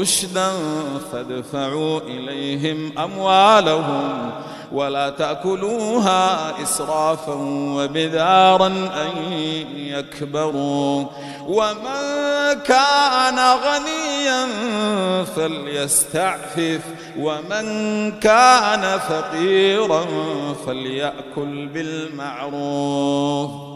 رشدا فادفعوا إليهم أموالهم ولا تأكلوها إسرافا وبذارا أن يكبروا ومن كان غنيا فليستعفف ومن كان فقيرا فليأكل بالمعروف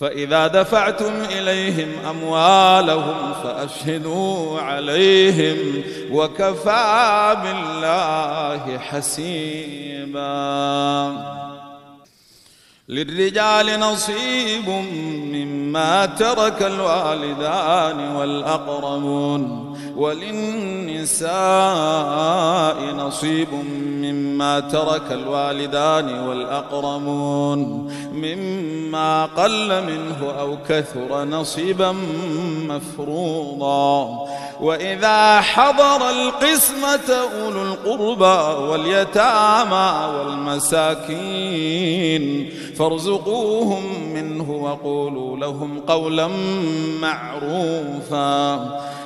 فإذا دفعتم إليهم أموالهم فأشهدوا عليهم وكفى بالله حسيبا. للرجال نصيب مما ترك الوالدان والأقربون. وللنساء نصيب مما ترك الوالدان والأقربون مما قل منه أو كثر نصيبا مفروضا. وإذا حضر القسمة أولو القربى واليتامى والمساكين فارزقوهم منه وقولوا لهم قولا معروفا.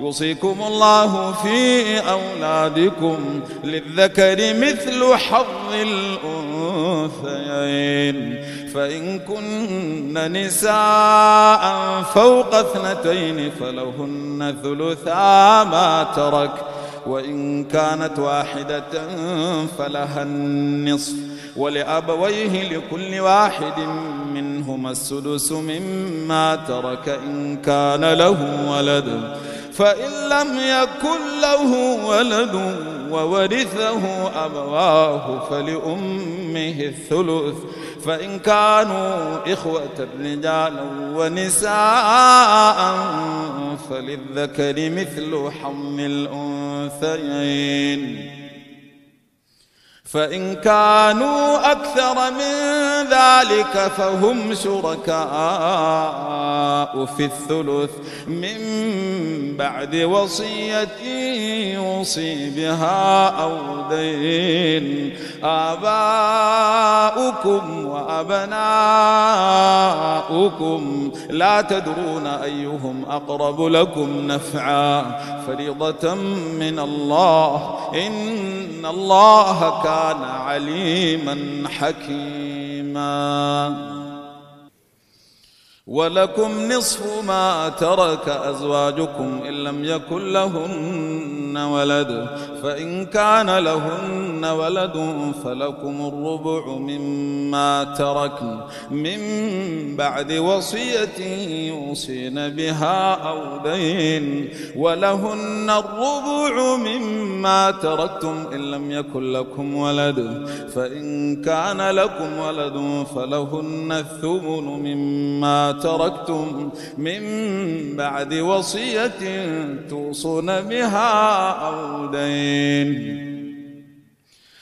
يوصيكم الله في أولادكم للذكر مثل حظ الأنثيين. فإن كن نساء فوق اثنتين فلهن ثلثا ما ترك وإن كانت واحدة فلها النصف. ولأبويه لكل واحد منهما السدس مما ترك إن كان له ولد. فإن لم يكن له ولد وورثه أبواه فلأمه الثلث فإن كانوا إخوة رجالا ونساء فللذكر مثل حم الأنثيين. فإن كانوا أكثر من ذلك فهم شركاء في الثلث من بعد وصية يوصي بها أو دين. آباؤكم وأبناؤكم لا تدرون أيهم أقرب لكم نفعا. فريضة من الله. إن الله كان كان عليما حكيما. ولكم نصف ما ترك أزواجكم إن لم يكن لهن ولد فإن كان لهن ولد فلكم الربع مما تركن من بعد وصية يوصين بها أو دين ولهن الربع مما تركتم إن لم يكن لكم ولد فإن كان لكم ولد فلهن الثمن مما تركتم من بعد وصية توصون بها أو دين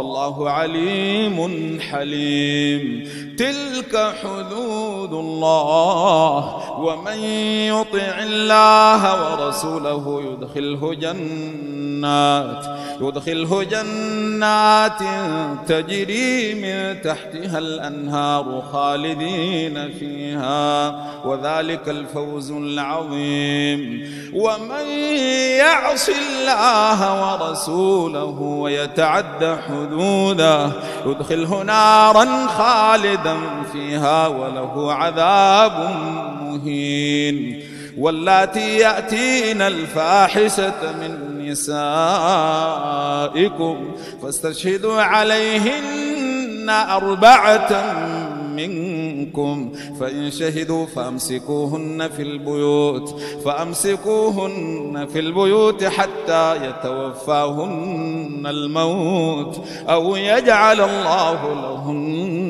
والله عليم حليم. تلك حدود الله. ومن يطع الله ورسوله يدخله جنات يدخله جنات تجري من تحتها الأنهار خالدين فيها وذلك الفوز العظيم. ومن يعص الله ورسوله ويتعد حدوده يدخله نارا خالدا فيها وله عذاب مهين. واللاتي يأتين الفاحشة من نسائكم فاستشهدوا عليهن أربعة منكم فإن شهدوا فأمسكوهن في البيوت فأمسكوهن في البيوت حتى يتوفاهن الموت أو يجعل الله لهن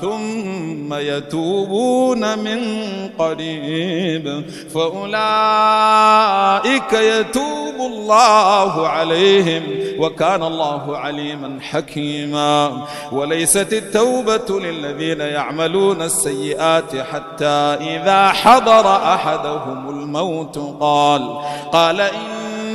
ثم يتوبون من قريب فأولئك يتوب الله عليهم وكان الله عليما حكيما وليست التوبة للذين يعملون السيئات حتى إذا حضر أحدهم الموت قال قال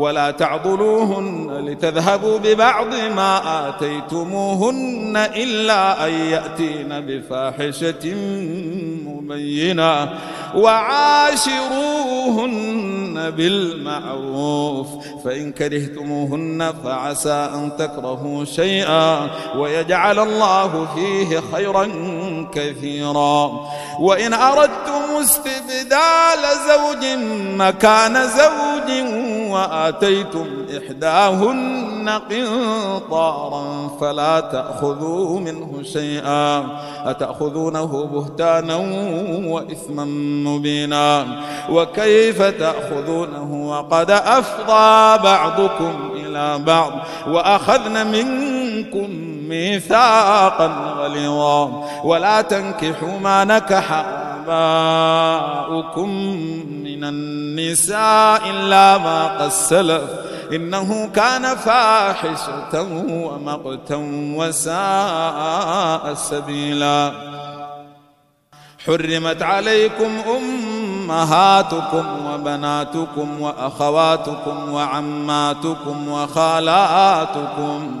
ولا تعضلوهن لتذهبوا ببعض ما آتيتموهن إلا أن يأتين بفاحشة مبينة وعاشروهن بالمعروف فإن كرهتموهن فعسى أن تكرهوا شيئا ويجعل الله فيه خيرا كثيرا وإن أردتم استبدال زوج مكان زوج وآتيتم إحداهن قنطارا فلا تأخذوا منه شيئا أتأخذونه بهتانا وإثما مبينا وكيف تأخذونه وقد أفضى بعضكم إلى بعض وأخذن منكم ميثاقا غليظا ولا تنكحوا ما نكح آباؤكم من النساء إلا ما قد سلف إنه كان فاحشة ومقتا وساء سبيلا. حرمت عليكم أمهاتكم وبناتكم وأخواتكم وعماتكم وخالاتكم.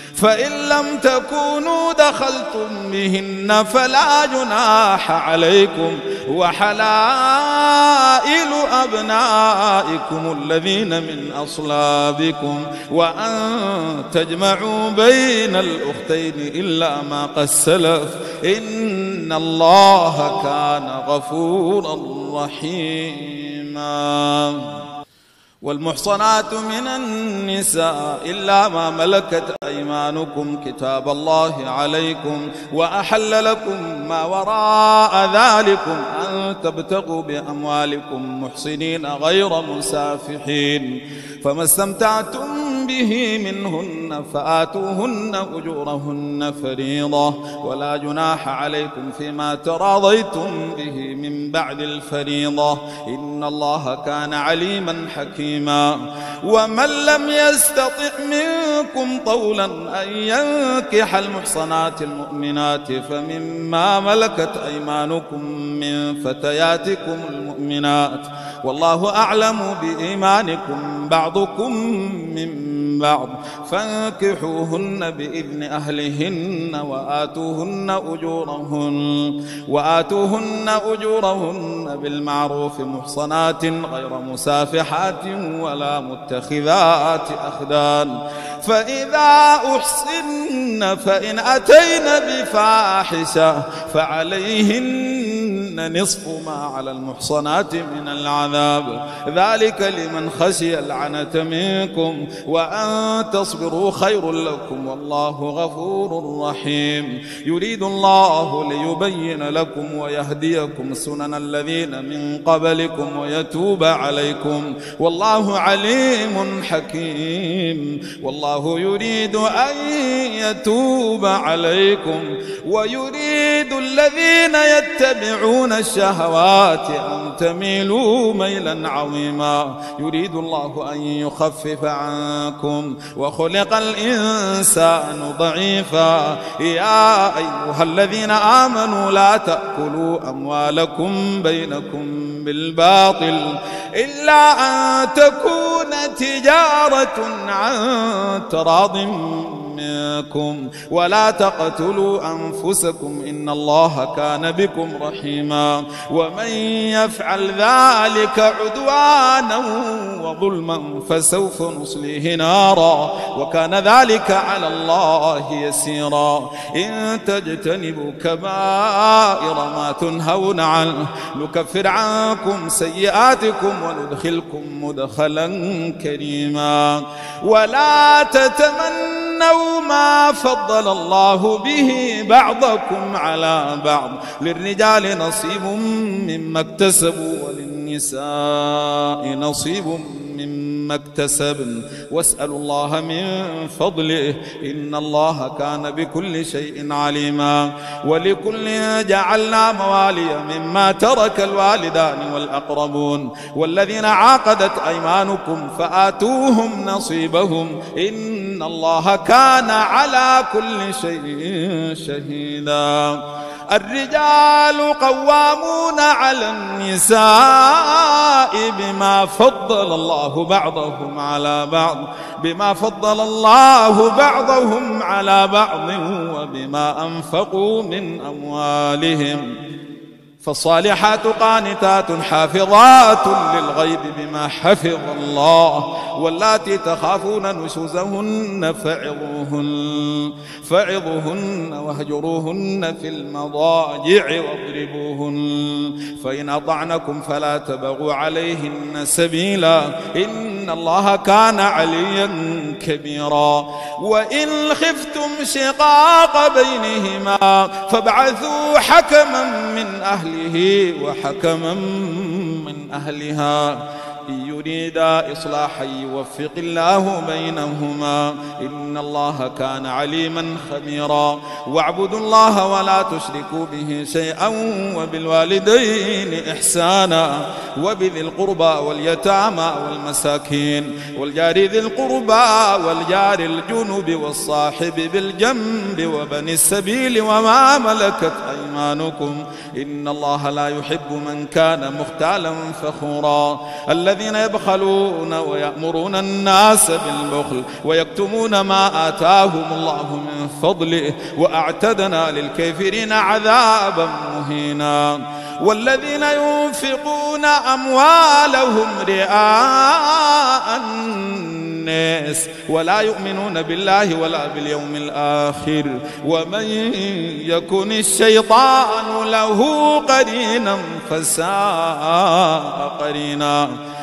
فإن لم تكونوا دخلتم بهن فلا جناح عليكم وحلائل أبنائكم الذين من أصلابكم وأن تجمعوا بين الأختين إلا ما قد سلف إن الله كان غفورا رحيما. والمحصنات من النساء إلا ما ملكت أيمانكم كتاب الله عليكم وأحل لكم ما وراء ذلكم أن تبتغوا بأموالكم محصنين غير مسافحين فما استمتعتم به منهن فآتوهن أجورهن فريضة ولا جناح عليكم فيما تراضيتم به من بعد الفريضة إن الله كان عليما حكيما ومن لم يستطع منكم طولا أن ينكح المحصنات المؤمنات فمما ملكت أيمانكم من فتياتكم المؤمنات والله أعلم بإيمانكم بعضكم من بعض فانكحوهن بإذن أهلهن وآتوهن أجورهن وآتوهن أجورهن بالمعروف محصنات غير مسافحات ولا متخذات أخدان فإذا أحسن فإن أتين بفاحشة فعليهن نصف ما على المحصنات من العذاب. ذلك لمن خشي العنة منكم وأن تصبروا خير لكم والله غفور رحيم. يريد الله ليبين لكم ويهديكم سنن الذين من قبلكم ويتوب عليكم. والله عليم حكيم. والله يريد أن يتوب عليكم. ويريد الذين يتبعون الشهوات أن تميلوا ميلا عظيما. يريد الله أن يخفف عنكم. وخلق الإنسان ضعيفا. يا أيها الذين آمنوا لا تأكلوا أموالكم بينكم بالباطل إلا أن تكون تجارة عن تراض منكم ولا تقتلوا أنفسكم إن الله كان بكم رحيما ومن يفعل ذلك عدوانا وظلما فسوف نصليه نارا وكان ذلك على الله يسيرا إن تجتنبوا كبائر ما تنهون عنه نكفر عنكم سيئاتكم وندخلكم مدخلا كريما ولا تتمنوا ما فضل الله به بعضكم على بعض للرجال نصيب مما اكتسبوا وللنساء نصيب مما اكتسبن. واسألوا الله من فضله إن الله كان بكل شيء عليما. ولكل جعلنا موالي مما ترك الوالدان والأقربون. والذين عاقدت أيمانكم فآتوهم نصيبهم. إن الله كان على كل شيء شهيدا. الرجال قوامون على النساء بما فضل الله بعضهم على بعض بما فضل الله بعضهم على بعض وبما أنفقوا من أموالهم. فالصالحات قانتات حافظات للغيب بما حفظ الله واللاتي تخافون نشوزهن فعظوهن فعظوهن واهجروهن في المضاجع واضربوهن فإن أطعنكم فلا تبغوا عليهن سبيلا إن الله كان عليا كبيرا وإن خفتم شقاق بينهما فابعثوا حكما من أهله وحكما من أهلها. يريدا إصلاحا يوفق الله بينهما. إن الله كان عليما خبيرا. واعبدوا الله ولا تشركوا به شيئا وبالوالدين إحسانا. وبذي القربى واليتامى والمساكين. والجار ذي القربى والجار الجنب والصاحب بالجنب وبني السبيل وما ملكت أيمانكم. إن الله لا يحب من كان مختالا فخورا. الذين يبخلون ويأمرون الناس بالبخل ويكتمون ما آتاهم الله من فضله وأعتدنا للكافرين عذابا مهينا والذين ينفقون أموالهم رئاء الناس ولا يؤمنون بالله ولا باليوم الآخر ومن يكن الشيطان له قرينا فساء قرينا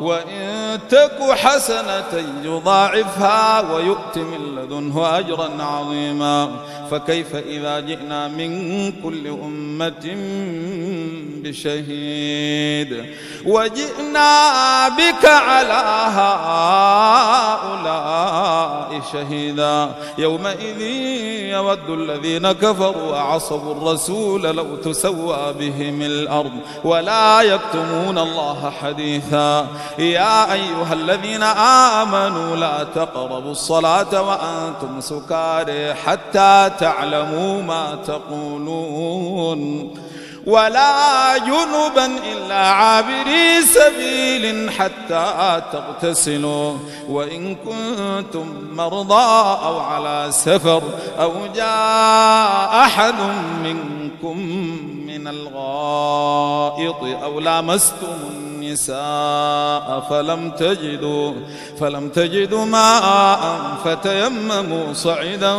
وإن تك حسنة يضاعفها ويؤت من لدنه أجرا عظيما. فكيف إذا جئنا من كل أمة بشهيد؟ وجئنا بك على هؤلاء شهيدا. يومئذ يود الذين كفروا وعصوا الرسول لو تسوى بهم الأرض ولا يكتمون الله حديثا. يا أيها الذين آمنوا لا تقربوا الصلاة وأنتم سكاري حتى تعلموا ما تقولون ولا جنبا إلا عابري سبيل حتى تغتسلوا وإن كنتم مرضى أو على سفر أو جاء أحد منكم من الغائط أو لامستم النساء فلم تجدوا فلم تجدوا ماء فتيمموا صعيدا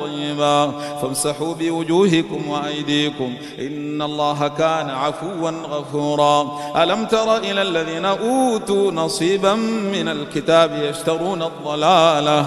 طيبا. فامسحوا بوجوهكم وأيديكم إن الله كان عفوا غفورا. ألم تر إلى الذين أوتوا نصيبا من الكتاب يشترون الضلالة؟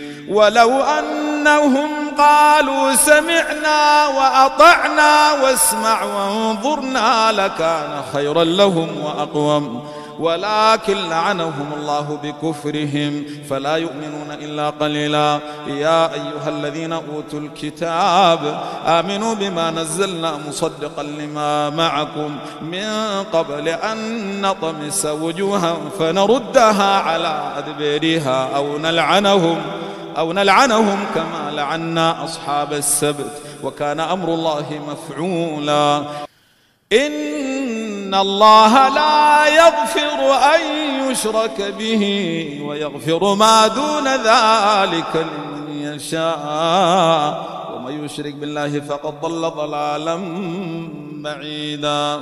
ولو أنهم قالوا سمعنا وأطعنا واسمع وانظرنا لكان خيرا لهم وأقوم. ولكن لعنهم الله بكفرهم فلا يؤمنون إلا قليلا. يا أيها الذين أوتوا الكتاب آمنوا بما نزلنا مصدقا لما معكم. من قبل أن نطمس وجوها فنردها على أدبيرها أو نلعنهم. أو نلعنهم كما لعنا أصحاب السبت وكان أمر الله مفعولا. إن الله لا يغفر أن يشرك به ويغفر ما دون ذلك لمن يشاء. ومن يشرك بالله فقد ضل ضلالا بعيدا.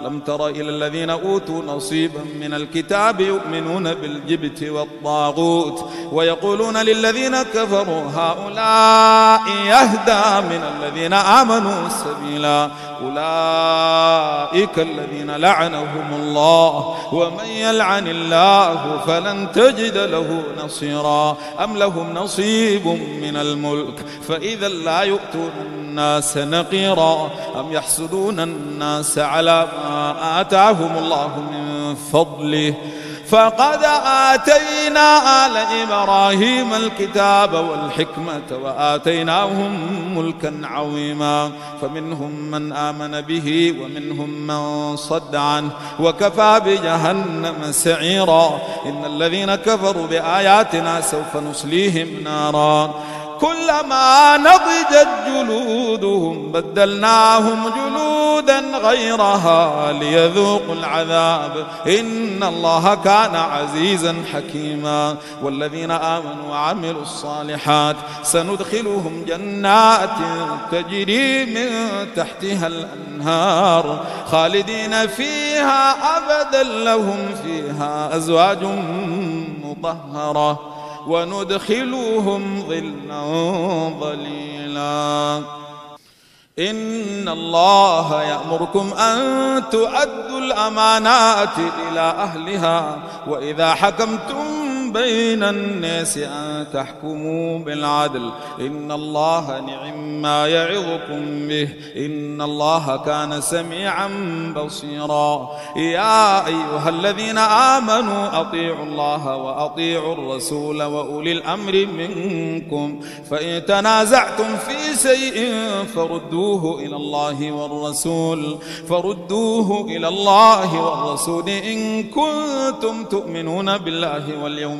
ألم تر إلى الذين أوتوا نصيبا من الكتاب يؤمنون بالجبت والطاغوت ويقولون للذين كفروا هؤلاء يهدى من الذين آمنوا سبيلا أولئك الذين لعنهم الله ومن يلعن الله فلن تجد له نصيرا أم لهم نصيب من الملك فإذا لا يؤتون الناس نقيرا أم يحسدون الناس على ما آتاهم الله من فضله فقد آتينا آل إبراهيم الكتاب والحكمة وآتيناهم ملكا عظيما فمنهم من آمن به ومنهم من صد عنه وكفى بجهنم سعيرا إن الذين كفروا بآياتنا سوف نصليهم نارا كلما نضجت جلودهم بدلناهم جلودا غيرها ليذوقوا العذاب. إن الله كان عزيزا حكيما. والذين آمنوا وعملوا الصالحات سندخلهم جنات تجري من تحتها الأنهار خالدين فيها أبدا. لهم فيها أزواج مطهرة. وندخلهم ظلا ظليلا. إن الله يأمركم أن تؤدوا الأمانات إلى أهلها وإذا حكمتم بين الناس أن تحكموا بالعدل. إن الله نعم ما يعظكم به. إن الله كان سميعا بصيرا. يا أيها الذين آمنوا أطيعوا الله وأطيعوا الرسول وأولي الأمر منكم. فإن تنازعتم في شيء فردوه إلى الله والرسول. فردوه إلى الله والرسول إن كنتم تؤمنون بالله واليوم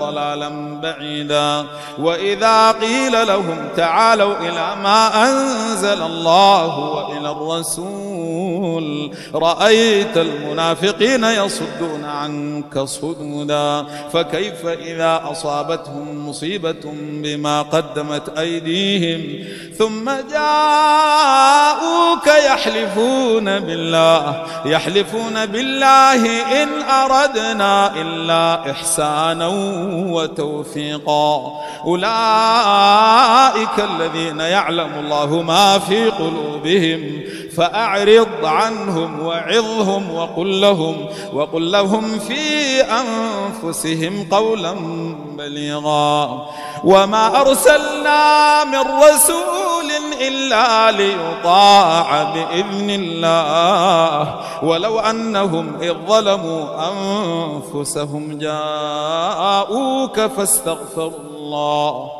ضلالا بعيدا. وإذا قيل لهم تعالوا إلى ما أنزل الله وإلى الرسول رأيت المنافقين يصدون عنك صدودا فكيف إذا أصابتهم مصيبة بما قدمت أيديهم؟ ثم جاءوك يحلفون بالله يحلفون بالله إن أردنا إلا إحسانا وتوفيقا. أولئك الذين يعلم الله ما في قلوبهم فأعرض عنهم وعظهم وقل لهم وقل لهم في أنفسهم قولا بليغا. وما أرسلنا من رسول إلا ليطاع بإذن الله. ولو أنهم إذ ظلموا أنفسهم جاءوك فاستغفروا الله.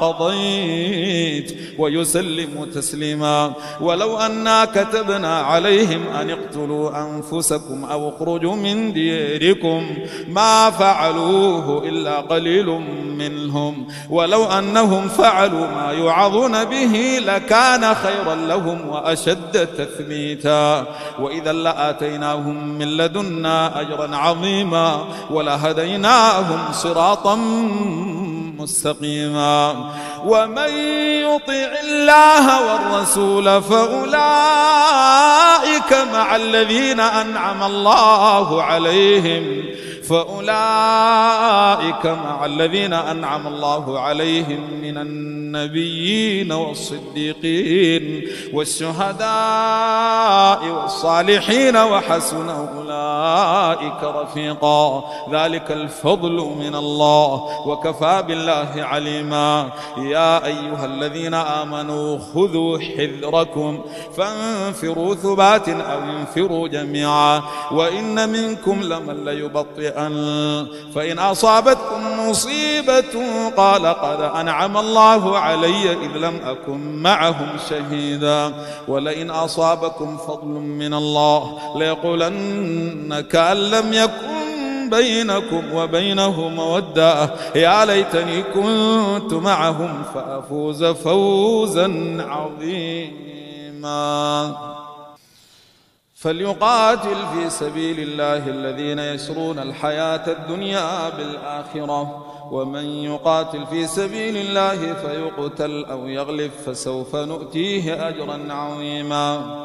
قضيت ويسلموا تسليما. ولو أنا كتبنا عليهم أن اقتلوا أنفسكم أو اخرجوا من ديركم ما فعلوه إلا قليل منهم. ولو أنهم فعلوا ما يعظون به لكان خيرا لهم وأشد تثبيتا. وإذا لآتيناهم من لدنا أجرا عظيما ولهديناهم صراطا مستقيما. ومن يطع الله والرسول فأولئك مع الذين أنعم الله عليهم فأولئك مع الذين أنعم الله عليهم من النبيين والصديقين والشهداء والصالحين وحسن أولئك رفيقا. ذلك الفضل من الله وكفى بالله عليما. يا أيها الذين آمنوا خذوا حذركم فانفروا ثبات أو انفروا جميعا وإن منكم لمن ليبطئن. فإن أصابتكم مصيبة قال قد أنعم الله علي إذ لم أكن معهم شهيدا. ولئن أصابكم فضل من الله ليقولن كأن لم يكن بينكم وبينه مودة يا ليتني كنت معهم فأفوز فوزا عظيما. فليقاتل في سبيل الله الذين يشرون الحياة الدنيا بالآخرة. ومن يقاتل في سبيل الله فيقتل أو يغلب فسوف نؤتيه أجرا عظيما.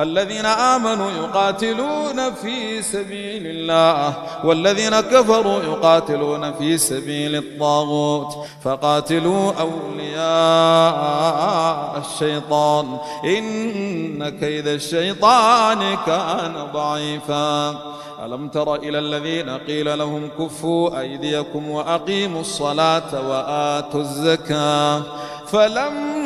الذين آمنوا يقاتلون في سبيل الله والذين كفروا يقاتلون في سبيل الطاغوت فقاتلوا أولياء الشيطان. إن كيد الشيطان كان ضعيفا. ألم تر إلى الذين قيل لهم كفوا أيديكم وأقيموا الصلاة وآتوا الزكاة فلما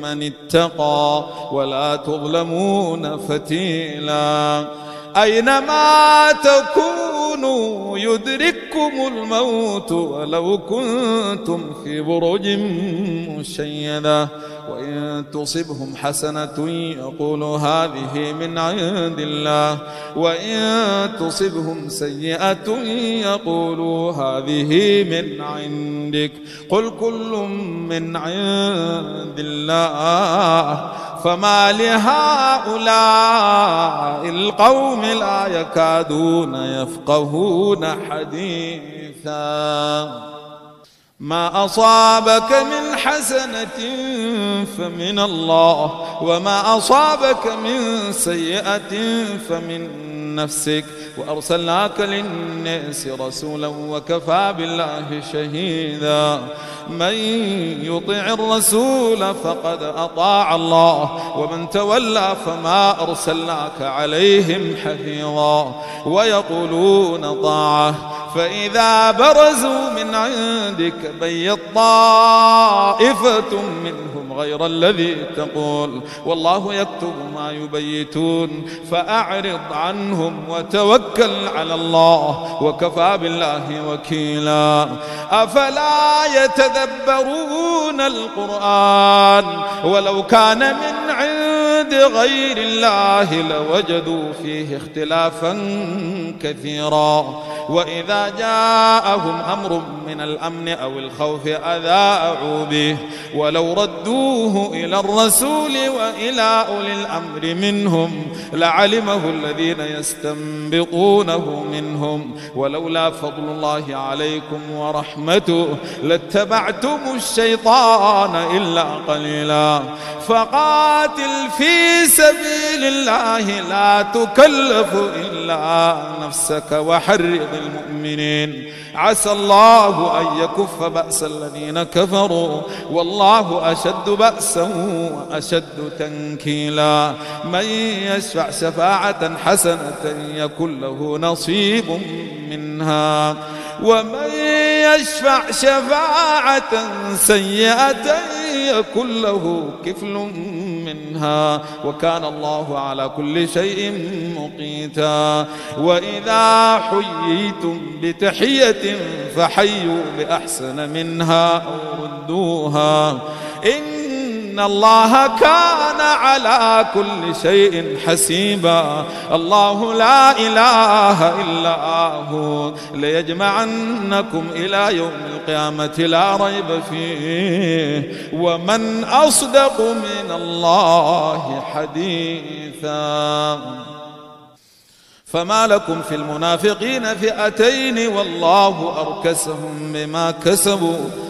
لمن اتقى ولا تظلمون فتيلا. أينما تكونوا يدرككم الموت ولو كنتم في برج مشيدة. وإن تصبهم حسنة يقولوا هذه من عند الله. وإن تصبهم سيئة يقولوا هذه من عندك. قل كل من عند الله. فما لهؤلاء القوم لا يكادون يفقهون حديثا. ما أصابك من حسنة فمن الله وما أصابك من سيئة فمن نفسك. وأرسلناك للناس رسولا وكفى بالله شهيدا. من يطع الرسول فقد أطاع الله ومن تولى فما أرسلناك عليهم حفيظا. ويقولون طاعة فإذا برزوا من عندك بيت طائفة منهم غير الذي تقول والله يكتب ما يبيتون فأعرض عنهم وتوكل على الله وكفى بالله وكيلا أفلا يتدبرون القرآن ولو كان من عند غير الله لوجدوا فيه اختلافا كثيرا. وإذا جاءهم أمر من الأمن أو الخوف أذاعوا به. ولو ردوه إلى الرسول وإلى أولي الأمر منهم لعلمه الذين يستنبطونه منهم. ولولا فضل الله عليكم ورحمته لاتبعتم الشيطان إلا قليلا. فقاتل في سبيل الله لا تكلف إلا نفسك وحرض المؤمنين. عسى الله أن يكف بأس الذين كفروا. والله أشد بأسا وأشد تنكيلا. من يشفع شفاعة حسنة يكن له نصيب منها. ومن يشفع شفاعة سيئة يكن له كفل منها وكان الله على كل شيء مقيتا. وإذا حييتم بتحية فحيوا بأحسن منها أو ردوها. إن الله كان على كل شيء حسيبا. الله لا إله إلا هو. ليجمعنكم إلى يوم القيامة لا ريب فيه. ومن أصدق من الله حديثا. فما لكم في المنافقين فئتين والله أركسهم بما كسبوا.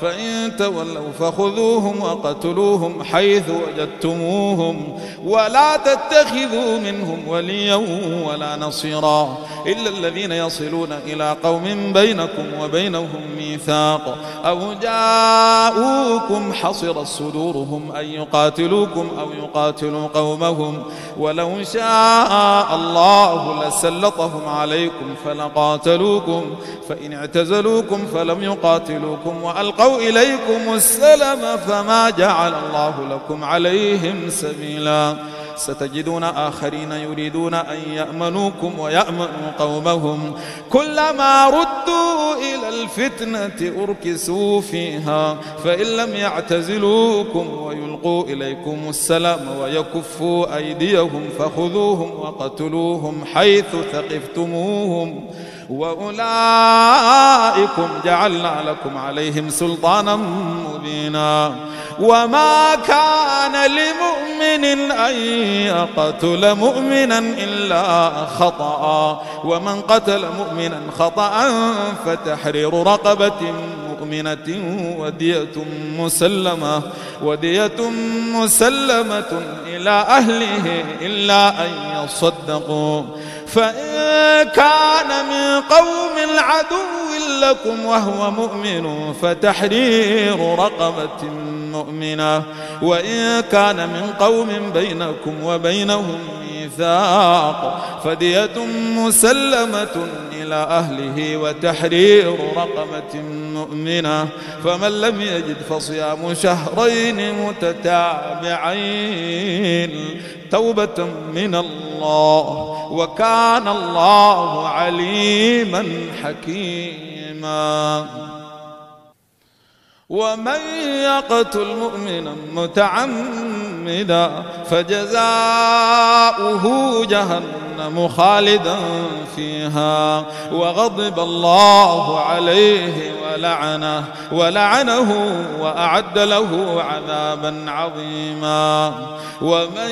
فإن تولوا فخذوهم وقتلوهم حيث وجدتموهم ولا تتخذوا منهم وليا ولا نصيرا إلا الذين يصلون إلى قوم بينكم وبينهم ميثاق أو جاءوكم حصرت صدورهم أن يقاتلوكم أو يقاتلوا قومهم ولو شاء الله لسلطهم عليكم فلقاتلوكم فإن اعتزلوكم فلم يقاتلوكم وألقوا ألقوا إليكم السلم فما جعل الله لكم عليهم سبيلا. ستجدون آخرين يريدون أن يأمنوكم ويأمنوا قومهم. كلما ردوا إلى الفتنة أركسوا فيها. فإن لم يعتزلوكم ويلقوا إليكم السلام ويكفوا أيديهم فخذوهم وقتلوهم حيث ثقفتموهم. وأولئكم جعلنا لكم عليهم سلطانا مبينا. وما كان لمؤمن أن يقتل مؤمنا إلا خطأ. ومن قتل مؤمنا خطأ فتحرير رقبة مؤمنة ودية مسلمة ودية مسلمة إلى أهله إلا أن يصدقوا. فإن كان من قوم عدو لكم وهو مؤمن فتحرير رقبة مؤمنة. وإن كان من قوم بينكم وبينهم ميثاق فدية مسلمة إلى أهله وتحرير رقبة مؤمنة. فمن لم يجد فصيام شهرين متتابعين توبة من الله وكان الله عليما حكيما. ومن يقتل مؤمنا متعمدا فجزاؤه جهنم خالدا فيها. وغضب الله عليه ولعنه ولعنه وأعد له عذابا عظيما. ومن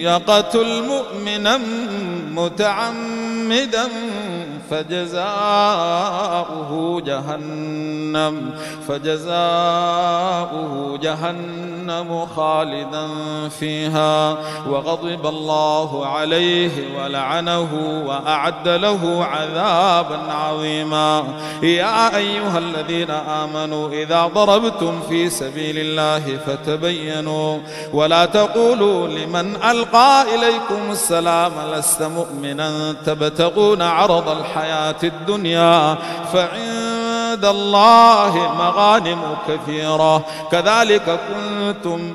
يقتل مؤمنا متعمدا فجزاؤه جهنم فجزاؤه جهنم خالدا فيها. وغضب الله عليه ولعنه وأعد له عذابا عظيما. يا أيها الذين آمنوا إذا ضربتم في سبيل الله فتبينوا. ولا تقولوا لمن ألقى إليكم السلام لست مؤمنا تبتغون عرض الحياة الدنيا فعند الله مغانم كثيرة. كذلك كنتم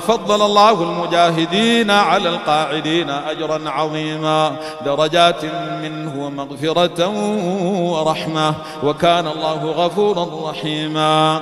وفضل الله المجاهدين على القاعدين أجرا عظيما درجات منه ومغفرة ورحمة وكان الله غفورا رحيما.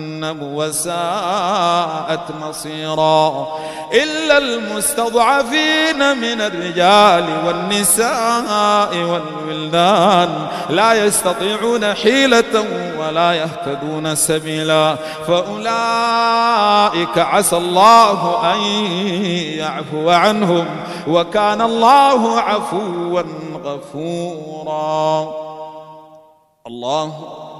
جهنم وساءت مصيرا إلا المستضعفين من الرجال والنساء والولدان لا يستطيعون حيلة ولا يهتدون سبيلا فأولئك عسى الله أن يعفو عنهم وكان الله عفوا غفورا. الله